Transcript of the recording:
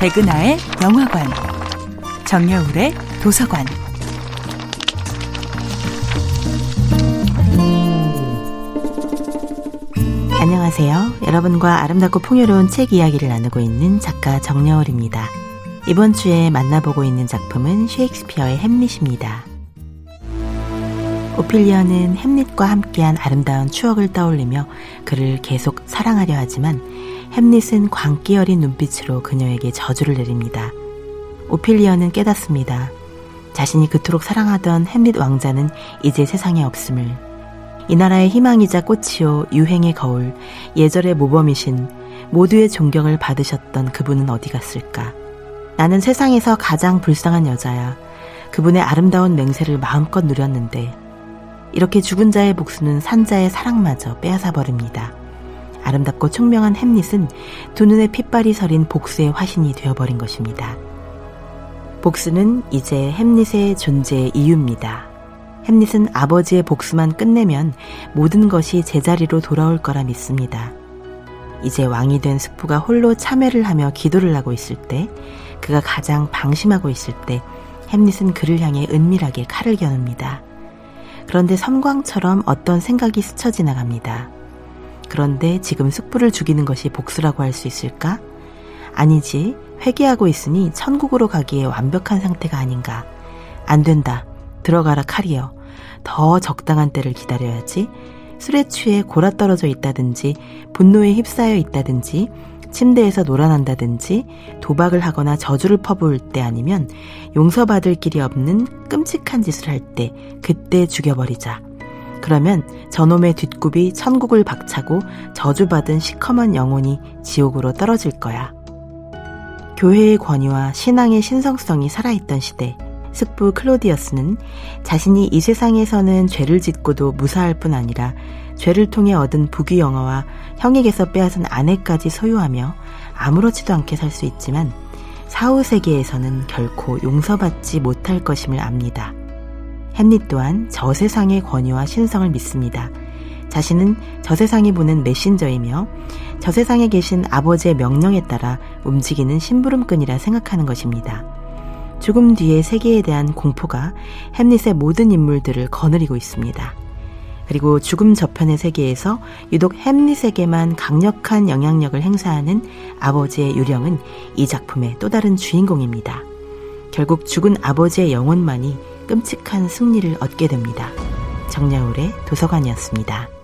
백은하의 영화관, 정여울의 도서관. 안녕하세요. 여러분과 아름답고 풍요로운 책 이야기를 나누고 있는 작가 정여울입니다. 이번 주에 만나보고 있는 작품은 셰익스피어의 햄릿입니다. 오피리어는 햄릿과 함께한 아름다운 추억을 떠올리며 그를 계속 사랑하려 하지만 햄릿은 광기 어린 눈빛으로 그녀에게 저주를 내립니다. 오피리어는 깨닫습니다. 자신이 그토록 사랑하던 햄릿 왕자는 이제 세상에 없음을. 이 나라의 희망이자 꽃이요 유행의 거울, 예절의 모범이신 모두의 존경을 받으셨던 그분은 어디 갔을까? 나는 세상에서 가장 불쌍한 여자야. 그분의 아름다운 맹세를 마음껏 누렸는데 이렇게 죽은 자의 복수는 산자의 사랑마저 빼앗아 버립니다. 아름답고 총명한 햄릿은 두 눈에 핏발이 서린 복수의 화신이 되어버린 것입니다. 복수는 이제 햄릿의 존재의 이유입니다. 햄릿은 아버지의 복수만 끝내면 모든 것이 제자리로 돌아올 거라 믿습니다. 이제 왕이 된 숙부가 홀로 참회를 하며 기도를 하고 있을 때, 그가 가장 방심하고 있을 때, 햄릿은 그를 향해 은밀하게 칼을 겨눕니다. 그런데 섬광처럼 어떤 생각이 스쳐 지나갑니다. 그런데 지금 숙부를 죽이는 것이 복수라고 할 수 있을까? 아니지. 회개하고 있으니 천국으로 가기에 완벽한 상태가 아닌가. 안 된다. 들어가라 칼이여. 더 적당한 때를 기다려야지. 술에 취해 골아 떨어져 있다든지, 분노에 휩싸여 있다든지, 침대에서 놀아난다든지, 도박을 하거나 저주를 퍼부을 때 아니면 용서받을 길이 없는 끔찍한 짓을 할 때, 그때 죽여버리자. 그러면 저놈의 뒷굽이 천국을 박차고 저주받은 시커먼 영혼이 지옥으로 떨어질 거야. 교회의 권위와 신앙의 신성성이 살아있던 시대, 숙부 클로디어스는 자신이 이 세상에서는 죄를 짓고도 무사할 뿐 아니라 죄를 통해 얻은 부귀 영화와 형에게서 빼앗은 아내까지 소유하며 아무렇지도 않게 살 수 있지만 사후 세계에서는 결코 용서받지 못할 것임을 압니다. 햄릿 또한 저 세상의 권위와 신성을 믿습니다. 자신은 저 세상이 보는 메신저이며 저 세상에 계신 아버지의 명령에 따라 움직이는 심부름꾼이라 생각하는 것입니다. 죽음 뒤의 세계에 대한 공포가 햄릿의 모든 인물들을 거느리고 있습니다. 그리고 죽음 저편의 세계에서 유독 햄릿에게만 강력한 영향력을 행사하는 아버지의 유령은 이 작품의 또 다른 주인공입니다. 결국 죽은 아버지의 영혼만이 끔찍한 승리를 얻게 됩니다. 정야울의 도서관이었습니다.